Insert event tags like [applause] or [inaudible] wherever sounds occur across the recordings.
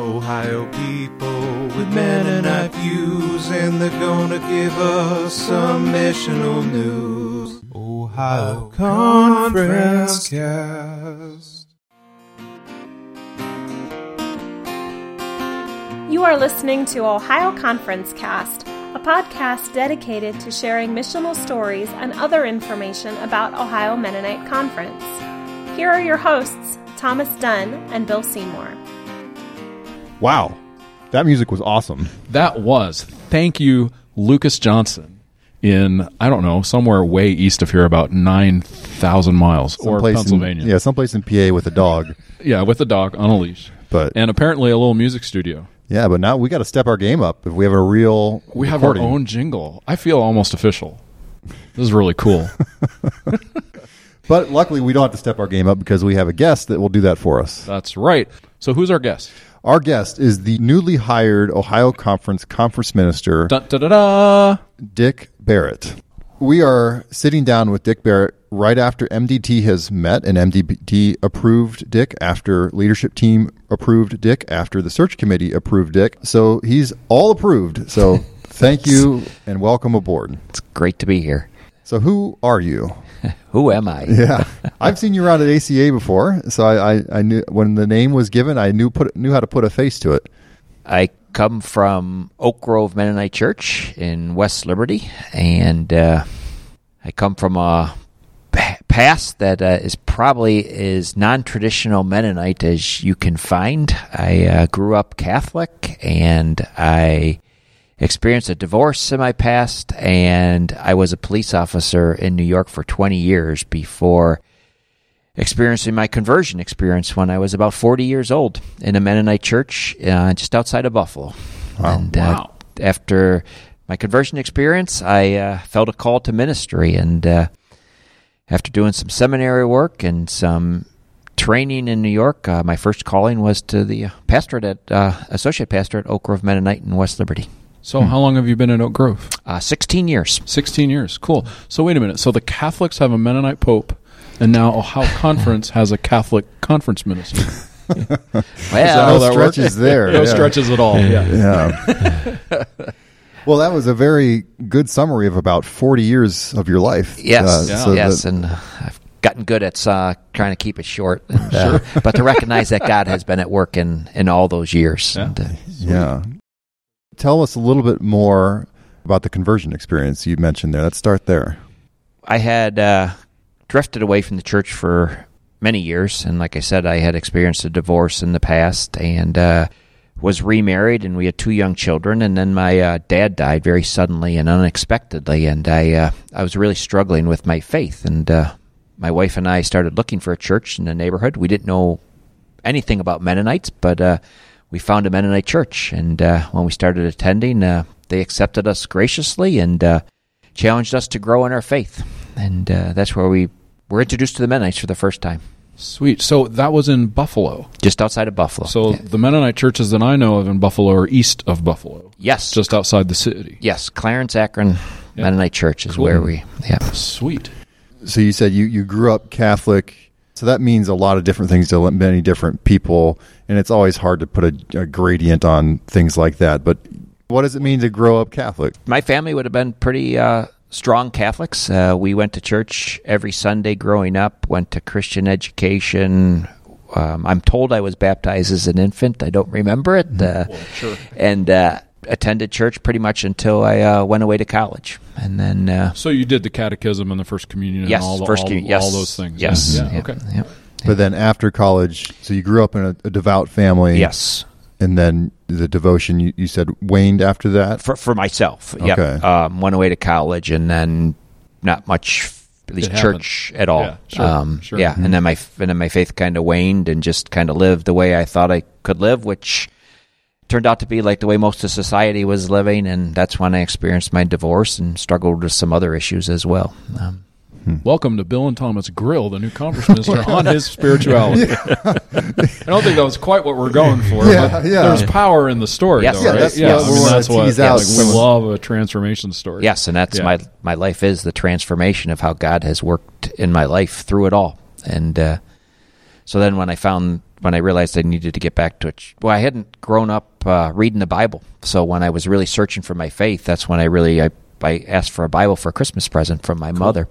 Ohio people with Mennonite views, and they're gonna give us some missional news. Ohio Conference Cast. You are listening to Ohio Conference Cast, a podcast dedicated to sharing missional stories and other information about Ohio Mennonite Conference. Here are your hosts, Thomas Dunn and Bill Seymour. Wow. That music was awesome. That was. Thank you, Lucas Johnson, in, I don't know, somewhere way east of here, about 9,000 miles, or Pennsylvania. In, yeah, someplace in PA with a dog. Yeah, with a dog on a leash. But And apparently a little music studio. yeah, but now we got to step our game up if we have a real. We have our own jingle. I feel almost official. This is really cool. [laughs] But luckily, we don't have to step our game up because we have a guest that will do that for us. That's right. So who's our guest? Our guest is the newly hired Ohio Conference Conference Minister, Da da da da. Dick Barrett. We are sitting down with Dick Barrett right after MDT has met and MDT approved Dick, after leadership team approved Dick, after the search committee approved Dick. So he's all approved. So [laughs] thank you and welcome aboard. It's great to be here. So who are you? [laughs] Who am I? Yeah, I've seen you around at ACA before, so I, I, I knew when the name was given, I knew put knew how to put a face to it. I come from Oak Grove Mennonite Church in West Liberty, and uh, I come from a pa- past that uh, is probably as non-traditional Mennonite as you can find. I uh, grew up Catholic, and I experienced a divorce in my past, and I was a police officer in New York for 20 years before experiencing my conversion experience when I was about 40 years old in a Mennonite church uh, just outside of Buffalo. Wow. And uh, Wow. after my conversion experience, I uh, felt a call to ministry. And uh, after doing some seminary work and some training in New York, uh, my first calling was to the pastorate at uh, associate pastor at Oak Grove Mennonite in West Liberty. So how long have you been in Oak Grove? Uh, 16 years. 16 years. Cool. So wait a minute. So the Catholics have a Mennonite pope, and now Ohio [laughs] Conference has a Catholic conference minister. [laughs] Well, how no that works? stretches there. [laughs] No yeah. stretches at all. Yeah. Yeah. well, that was a very good summary of about forty years of your life. Yes, Uh, Yeah. so yes, that- and uh, I've gotten good at uh, trying to keep it short, and, uh, but to recognize that God has been at work in in all those years. Yeah. And, uh, yeah. Tell us a little bit more about the conversion experience you mentioned there. Let's start there. I had uh, drifted away from the church for many years, and like I said, I had experienced a divorce in the past, and uh, was remarried, and we had two young children. And then my uh, dad died very suddenly and unexpectedly, and I uh, I was really struggling with my faith. And uh, my wife and I started looking for a church in the neighborhood. We didn't know anything about Mennonites, but uh, we found a Mennonite church, and uh, when we started attending, uh, they accepted us graciously and uh, challenged us to grow in our faith, and uh, that's where we were introduced to the Mennonites for the first time, Sweet. So that was in Buffalo. just outside of Buffalo. So the Mennonite churches that I know of in Buffalo are east of Buffalo, yes, just outside the city. yes, Clarence Akron Yeah. Mennonite Church is Cool. where we yeah. Sweet. So you said you, you grew up Catholic. So that means a lot of different things to many different people, and it's always hard to put a, a gradient on things like that. But what does it mean to grow up Catholic? my family would have been pretty uh, strong Catholics. Uh, we went to church every Sunday growing up. Went to Christian education. Um, I'm told I was baptized as an infant. I don't remember it. Uh, sure. And uh, attended church pretty much until I uh, went away to college, and then uh, So you did the catechism and the first communion yes, and all, the, first all, commu- yes, all those things. Yes, Yeah. yeah, Okay. yeah. But then after college, so you grew up in a, a devout family. Yes, And then the devotion, you, you said, waned after that? for for myself. Yep. Okay. Um, went away to college, and then not much, at least It happened. church at all. Yeah, sure, um, sure. Yeah, and then my and then my faith kind of waned, and just kind of lived the way I thought I could live, which turned out to be like the way most of society was living, and that's when I experienced my divorce and struggled with some other issues as well. Um, Welcome to Bill and Thomas Grill, the new conference minister, [laughs] on his spirituality. [laughs] I don't think that was quite what we're going for. Yeah, but yeah. There's power in the story, Yes. though, Yeah, right? that's yeah, what I we mean, wanna that's what tease like, we love a transformation story. yes, and that's Yeah. my my life is the transformation of how God has worked in my life through it all, and uh, so then when I found when I realized I needed to get back to it. Well, I hadn't grown up uh, reading the Bible, so when I was really searching for my faith, that's when I really I, I asked for a Bible for a Christmas present from my mother,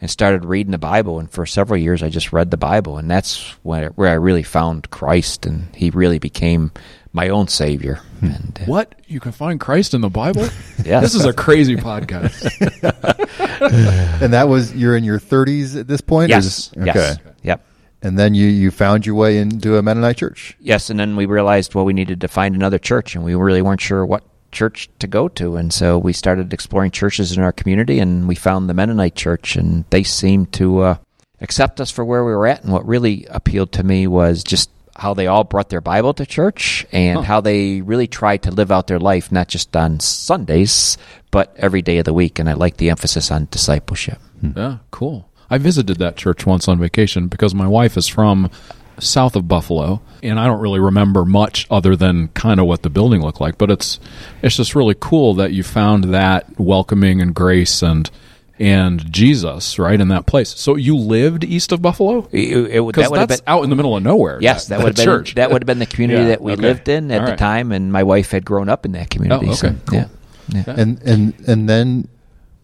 and started reading the Bible. And for several years, I just read the Bible, and that's where where I really found Christ, and He really became my own Savior. And uh, What? You can find Christ in the Bible? [laughs] Yes. This is a crazy podcast. [laughs] [laughs] And that was you're in your 30s at this point. or Yes. is- Yes. Okay. Yep. And then you you found your way into a Mennonite church. Yes, and then we realized well we needed to find another church, and we really weren't sure what church to go to, and so we started exploring churches in our community, and we found the Mennonite church, and they seemed to uh, accept us for where we were at. And what really appealed to me was just how they all brought their Bible to church, and how they really tried to live out their life not just on Sundays, but every day of the week. And I like the emphasis on discipleship. yeah, cool. I visited that church once on vacation because my wife is from south of Buffalo, and I don't really remember much other than kind of what the building looked like. But it's it's just really cool that you found that welcoming and grace and and Jesus right in that place. So you lived east of Buffalo It, it, because that would have that's been out in the middle of nowhere. Yes, that, would have been church. that would have been the community Yeah, that we okay. lived in at All the right. time, and my wife had grown up in that community. Oh, so, okay, cool. yeah, yeah. And and and then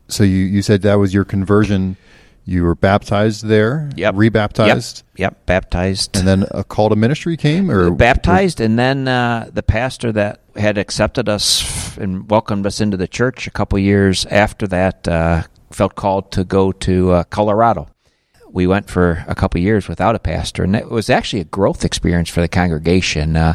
so you you said that was your conversion. You were baptized there, Yep. rebaptized, Yep, yep, baptized. and then a call to ministry came, or baptized, and then uh, the pastor that had accepted us and welcomed us into the church a couple years after that uh, felt called to go to uh, Colorado. We went for a couple years without a pastor, and it was actually a growth experience for the congregation. Uh,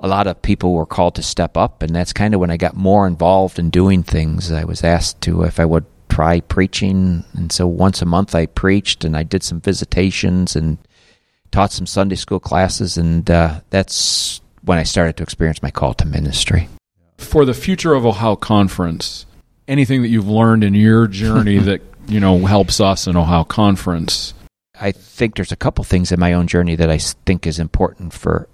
a lot of people were called to step up, and that's kind of when I got more involved in doing things. I was asked to if I would try preaching, and so once a month I preached, and I did some visitations and taught some Sunday school classes, and uh, that's when I started to experience my call to ministry. for the future of Ohio Conference, anything that you've learned in your journey [laughs] that you know helps us in Ohio Conference. I think there's a couple things in my own journey that I think is important for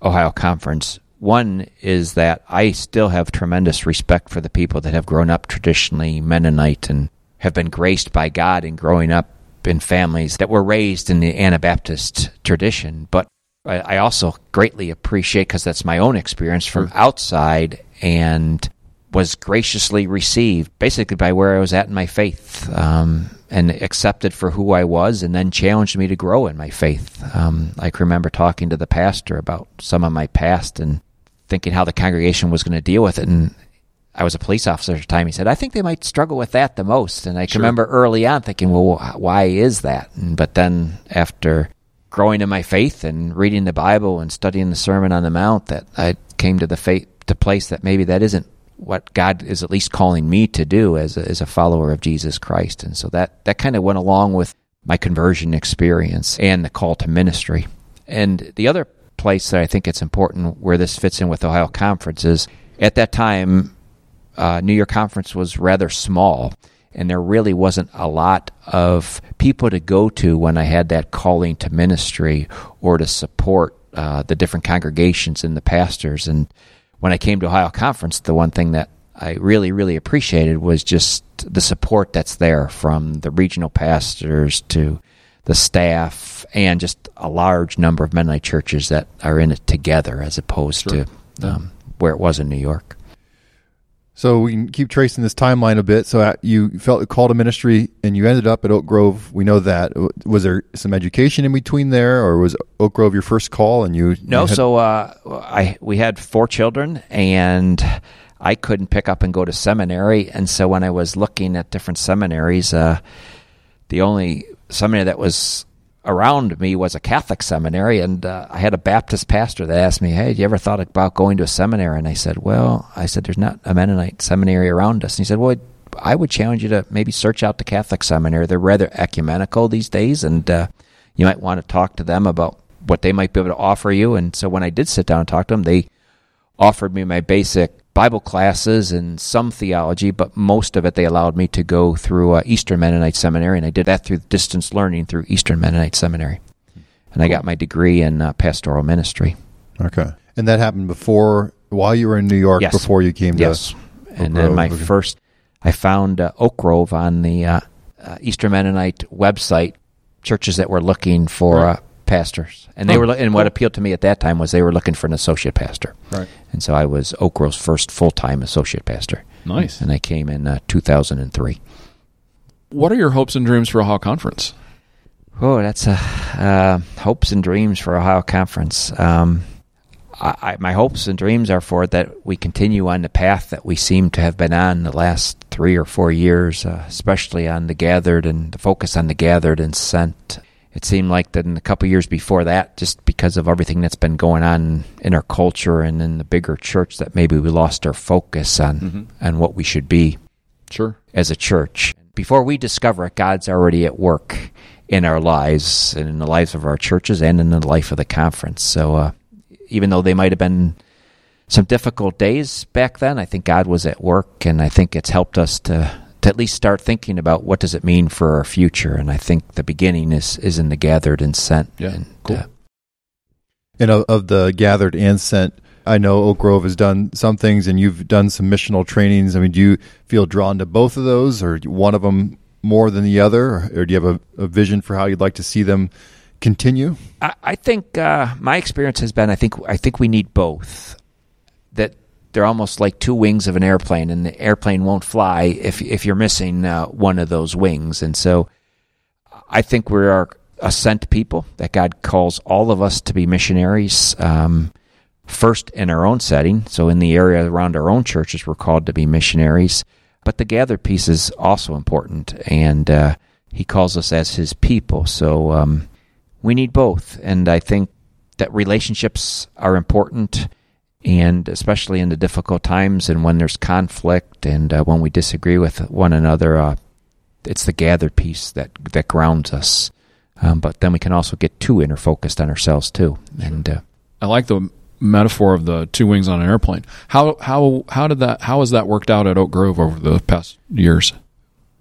Ohio Conference. One is that I still have tremendous respect for the people that have grown up traditionally Mennonite and have been graced by God in growing up in families that were raised in the Anabaptist tradition. But I, also greatly appreciate, because that's my own experience from outside, and was graciously received basically by where I was at in my faith um, and accepted for who I was and then challenged me to grow in my faith. Um, I can remember talking to the pastor about some of my past and thinking how the congregation was going to deal with it. And I was a police officer at the time. He said, I think they might struggle with that the most. And I can remember early on thinking, well, why is that? And, but then after growing in my faith and reading the Bible and studying the Sermon on the Mount, that I came to the faith, to place that maybe that isn't what God is at least calling me to do as a, as a follower of Jesus Christ. And so that, that kind of went along with my conversion experience and the call to ministry. And the other place that I think it's important where this fits in with Ohio Conference is at that time, uh, New York Conference was rather small, and there really wasn't a lot of people to go to when I had that calling to ministry or to support uh, the different congregations and the pastors. And when I came to Ohio Conference, the one thing that I really, really appreciated was just the support that's there from the regional pastors to the staff and just a large number of Mennonite churches that are in it together as opposed to um, where it was in New York. So we can keep tracing this timeline a bit. So uh, you felt a to ministry, and you ended up at Oak Grove. We know that. Was there some education in between there, or was Oak Grove your first call? And you No, you had- so uh, I we had four children, and I couldn't pick up and go to seminary, and so when I was looking at different seminaries, uh, the only seminary that was around me was a Catholic seminary, and uh, I had a Baptist pastor that asked me, "Hey, have you ever thought about going to a seminary?" And I said, "Well, I said there's not a Mennonite seminary around us." And he said, "Well." I would challenge you to maybe search out the Catholic seminary. They're rather ecumenical these days, and uh, you might want to talk to them about what they might be able to offer you. And so when I did sit down and talk to them, they offered me my basic Bible classes and some theology, but most of it they allowed me to go through uh, Eastern Mennonite Seminary, and I did that through distance learning through Eastern Mennonite Seminary. And I got my degree in uh, pastoral ministry. okay, and that happened before while you were in New York. Yes. Before you came Yes. to Yes. And Grove, then my first, I found uh, Oak Grove on the uh, uh, Eastern Mennonite website, churches that were looking for uh, pastors, and they Oh, were. And what appealed to me at that time was they were looking for an associate pastor, Right. and so I was Oak Grove's first full time associate pastor, Nice. and I came in uh, 2003. What are your hopes and dreams for Ohio Conference? Oh, that's a uh, hopes and dreams for Ohio Conference. Um, I, I, my hopes and dreams are for that we continue on the path that we seem to have been on the last three or four years, uh, especially on the gathered and the focus on the gathered and sent. It seemed like that in a couple years before that, just because of everything that's been going on in our culture and in the bigger church, that maybe we lost our focus on on what we should be Sure. as a church. Before we discover it, God's already at work in our lives and in the lives of our churches and in the life of the conference. So, uh, even though they might have been some difficult days back then, I think God was at work, and I think it's helped us to to at least start thinking about what does it mean for our future. And I think the beginning is is in the gathered and sent. Yeah, and, cool. uh, And of, of the gathered and sent, I know Oak Grove has done some things, and you've done some missional trainings. I mean, do you feel drawn to both of those, or one of them more than the other, or, or do you have a, a vision for how you'd like to see them continue? I, I think uh, my experience has been I think I think we need both. They're almost like two wings of an airplane, and the airplane won't fly if if you're missing uh, one of those wings. And so, I think we are a sent people that God calls all of us to be missionaries. Um, first in our own setting, so in the area around our own churches, we're called to be missionaries. But the gathered piece is also important, and uh, He calls us as His people. So. Um, we need both and i think that relationships are important and especially in the difficult times and when there's conflict and uh, when we disagree with one another uh, it's the gathered piece that that grounds us um, but then we can also get too inner focused on ourselves too and uh, I like the metaphor of the two wings on an airplane. How how how did that how has that worked out at Oak Grove over the past years?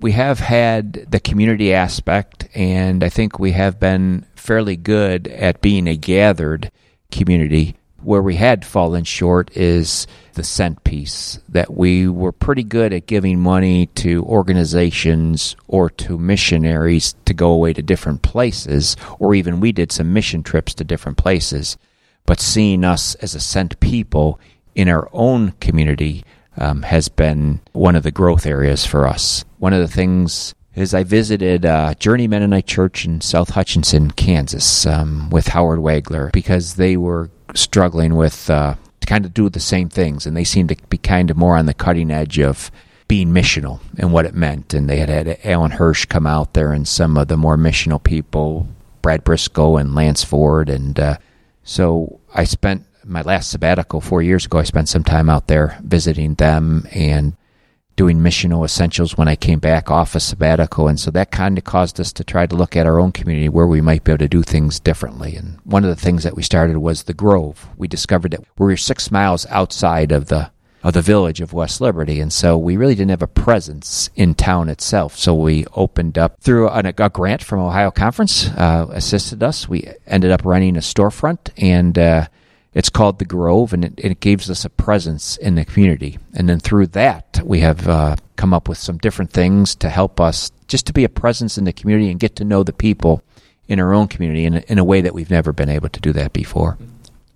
we have had the community aspect, and I think we have been fairly good at being a gathered community. Where we had fallen short is the sent piece, that we were pretty good at giving money to organizations or to missionaries to go away to different places, or even we did some mission trips to different places. But seeing us as a sent people in our own community um, has been one of the growth areas for us. One of the things is I visited uh, Journey Mennonite Church in South Hutchinson, Kansas, um, with Howard Wagler because they were struggling with uh, to kind of do the same things, and they seemed to be kind of more on the cutting edge of being missional and what it meant. And they had had Alan Hirsch come out there and some of the more missional people, Brad Brisco and Lance Ford, and uh, so I spent my last sabbatical four years ago. I spent some time out there visiting them and doing missional essentials when I came back off a sabbatical. And so that kind of caused us to try to look at our own community where we might be able to do things differently. And one of the things that we started was the Grove. We discovered that we were six miles outside of the of the village of West Liberty, and so we really didn't have a presence in town itself. So we opened up through an, a grant from Ohio Conference, uh, assisted us. We ended up running a storefront, and uh, it's called the Grove, and it, it gives us a presence in the community. And then through that, we have uh, come up with some different things to help us just to be a presence in the community and get to know the people in our own community in a, in a way that we've never been able to do that before.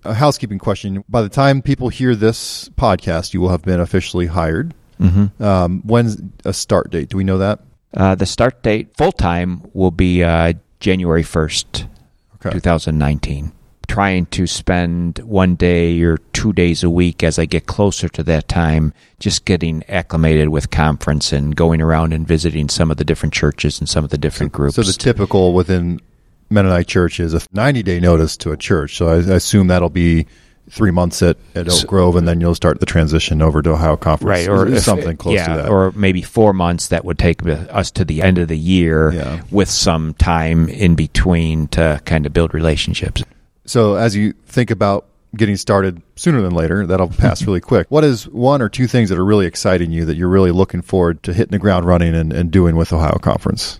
A housekeeping question. By the time people hear this podcast, you will have been officially hired. Mm-hmm. Um, when's a start date? Do we know that? Uh, the start date full time will be uh, January 1st, Okay. 2019. Trying to spend one day or two days a week as I get closer to that time, just getting acclimated with conference and going around and visiting some of the different churches and some of the different groups. So the typical within Mennonite church is a 90 day notice to a church. So I, I assume that'll be three months at, at Oak So- Grove, and then you'll start the transition over to Ohio Conference. right, or if- something close yeah, to that. or maybe four months that would take us to the end of the year Yeah. with some time in between to kind of build relationships. So as you think about getting started sooner than later, that'll pass really [laughs] quick. What is one or two things that are really exciting you that you're really looking forward to hitting the ground running and, and doing with Ohio Conference?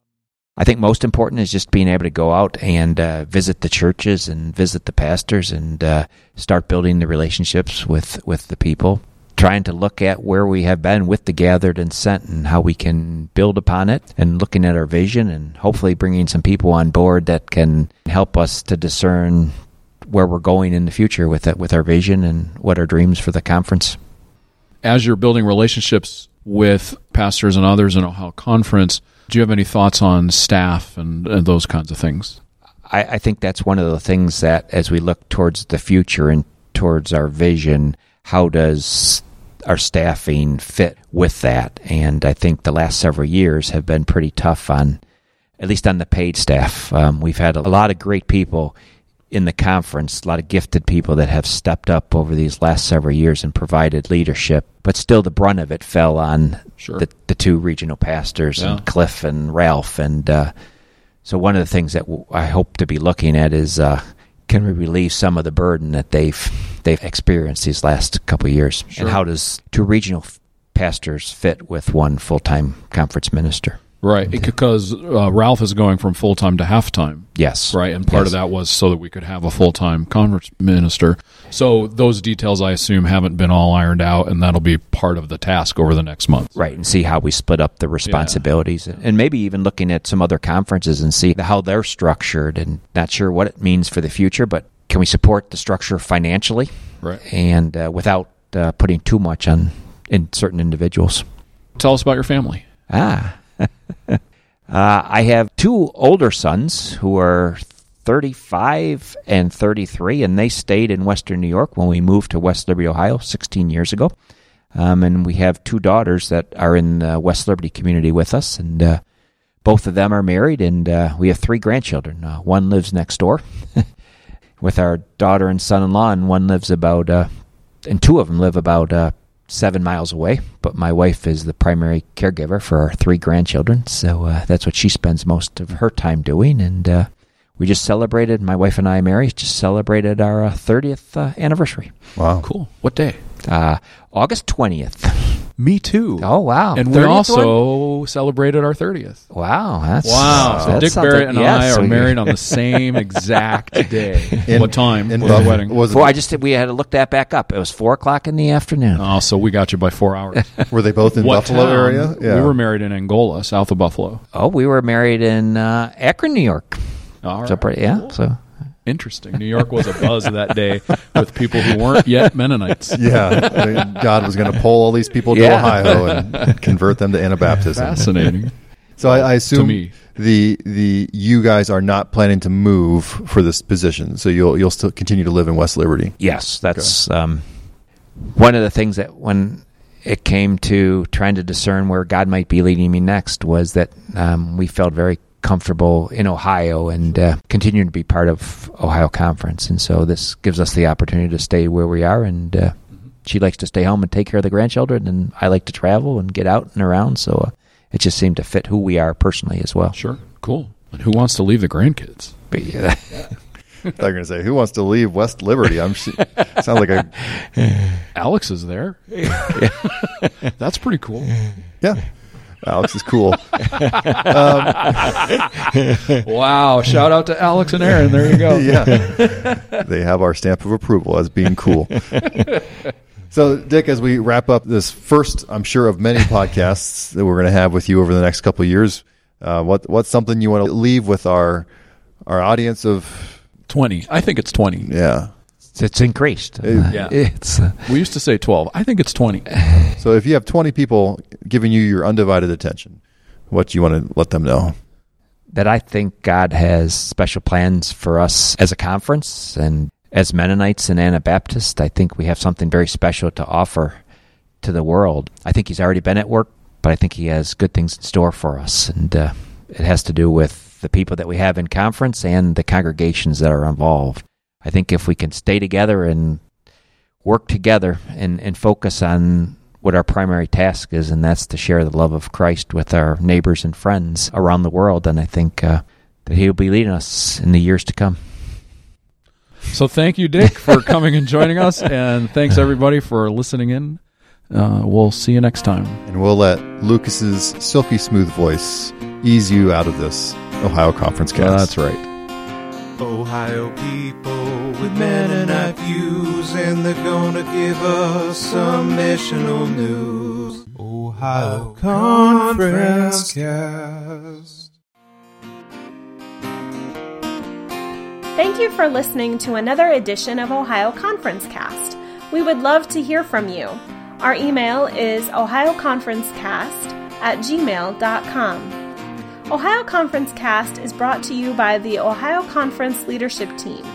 I think most important is just being able to go out and uh, visit the churches and visit the pastors and uh, start building the relationships with, with the people. trying to look at where we have been with the gathered and sent and how we can build upon it and looking at our vision and hopefully bringing some people on board that can help us to discern where we're going in the future with it with our vision and what our dreams for the conference As you're building relationships with pastors and others in Ohio Conference, do you have any thoughts on staff and, and those kinds of things? I, I think that's one of the things that as we look towards the future and towards our vision how does our staffing fit with that? And I think the last several years have been pretty tough on, at least on the paid staff. Um, we've had a lot of great people in the conference, a lot of gifted people that have stepped up over these last several years and provided leadership, but still the brunt of it fell on Sure. the, the two regional pastors Yeah. and Cliff and Ralph. And uh, so one of the things that w- I hope to be looking at is uh, can we relieve some of the burden that they've they've experienced these last couple of years, Sure. and how does two regional f- pastors fit with one full time conference minister? Right, because uh, Ralph is going from full time to half time. Yes, Right, and part of that was so that we could have a full time conference minister. So those details, I assume, haven't been all ironed out, and that'll be part of the task over the next month. right, and see how we split up the responsibilities, and maybe even looking at some other conferences and see how they're structured. And not sure what it means for the future, but can we support the structure financially Right. and uh, without uh, putting too much on in certain individuals? Tell us about your family. Ah. [laughs] uh, I have two older sons who are 35 and 33, and they stayed in Western New York when we moved to West Liberty, Ohio, 16 years ago. Um, and we have two daughters that are in the West Liberty community with us, and uh, both of them are married, and uh, we have three grandchildren. Uh, one lives next door [laughs] with our daughter and son-in-law, and one lives about, uh, and two of them live about uh, seven miles away. But my wife is the primary caregiver for our three grandchildren, so uh, that's what she spends most of her time doing. And uh, we just celebrated. My wife and I, Mary, just celebrated our uh, 30th uh, anniversary, Wow. Cool. What day? uh, August 20th. Me too. Oh wow! and we 30th also celebrated our 30th. wow, that's Wow. So that Dick sounds Barrett and yeah, I so are married [laughs] on the same exact [laughs] day. In- what time in was Buffalo- the wedding? Was Well, I just we had to look that back up. It was four o'clock in the afternoon. oh, so we got you by four hours. [laughs] were they both in what Buffalo town? area? We were married in Angola, south of Buffalo. Oh, we were married in uh, Akron, New York. All So right. pretty, yeah. So Interesting. New York was a buzz that day with people who weren't yet Mennonites. [laughs] yeah, God was going to pull all these people to Yeah. Ohio and [laughs] convert them to Anabaptism. Fascinating. [laughs] So I, I assume me. the the you guys are not planning to move for this position, so you'll you'll still continue to live in West Liberty. yes, that's um, one of the things that when it came to trying to discern where God might be leading me next was that um, we felt very comfortable in Ohio and uh, continuing to be part of Ohio Conference, and so this gives us the opportunity to stay where we are. And uh, she likes to stay home and take care of the grandchildren, and I like to travel and get out and around. So uh, it just seemed to fit who we are personally as well. Sure. Cool. And who wants to leave the grandkids? But, yeah, They're going to say, "Who wants to leave West Liberty?" I'm sh- sounds like a Alex is there. [laughs] That's pretty cool. yeah. Alex is cool. [laughs] Wow. Shout out to Alex and Aaron. There you go. [laughs] yeah, [laughs] they have our stamp of approval as being cool. So, Dick, as we wrap up this first, I'm sure of many podcasts that we're going to have with you over the next couple of years, uh, what what's something you want to leave with our our audience of 20. I think it's 20. yeah. It's increased. Uh, yeah. It's uh, We used to say 12. I think it's 20. [sighs] So, if you have 20 people giving you your undivided attention, what do you want to let them know? that I think God has special plans for us as a conference and as Mennonites and Anabaptists. I think we have something very special to offer to the world. I think He's already been at work, but I think He has good things in store for us. And uh, it has to do with the people that we have in conference and the congregations that are involved. I think if we can stay together and work together and, and focus on what our primary task is, and that's to share the love of Christ with our neighbors and friends around the world, then I think uh, that He'll be leading us in the years to come. So thank you, Dick, for coming and joining us. And thanks, everybody, for listening in. Uh, we'll see you next time. And we'll let Lucas's silky smooth voice ease you out of this Ohio Conference cast. That's right. Ohio people with Mennonite views, and they're gonna give us some missional news. Ohio Conference Cast. Thank you for listening to another edition of Ohio Conference Cast. We would love to hear from you. Our email is ohioconferencecast at gmail.com. Ohio Conference Cast is brought to you by the Ohio Conference Leadership Team,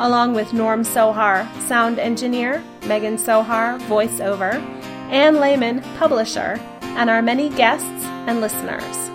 along with Norm Sohar, sound engineer, Megan Sohar, voiceover, Ann Lehman, publisher, and our many guests and listeners.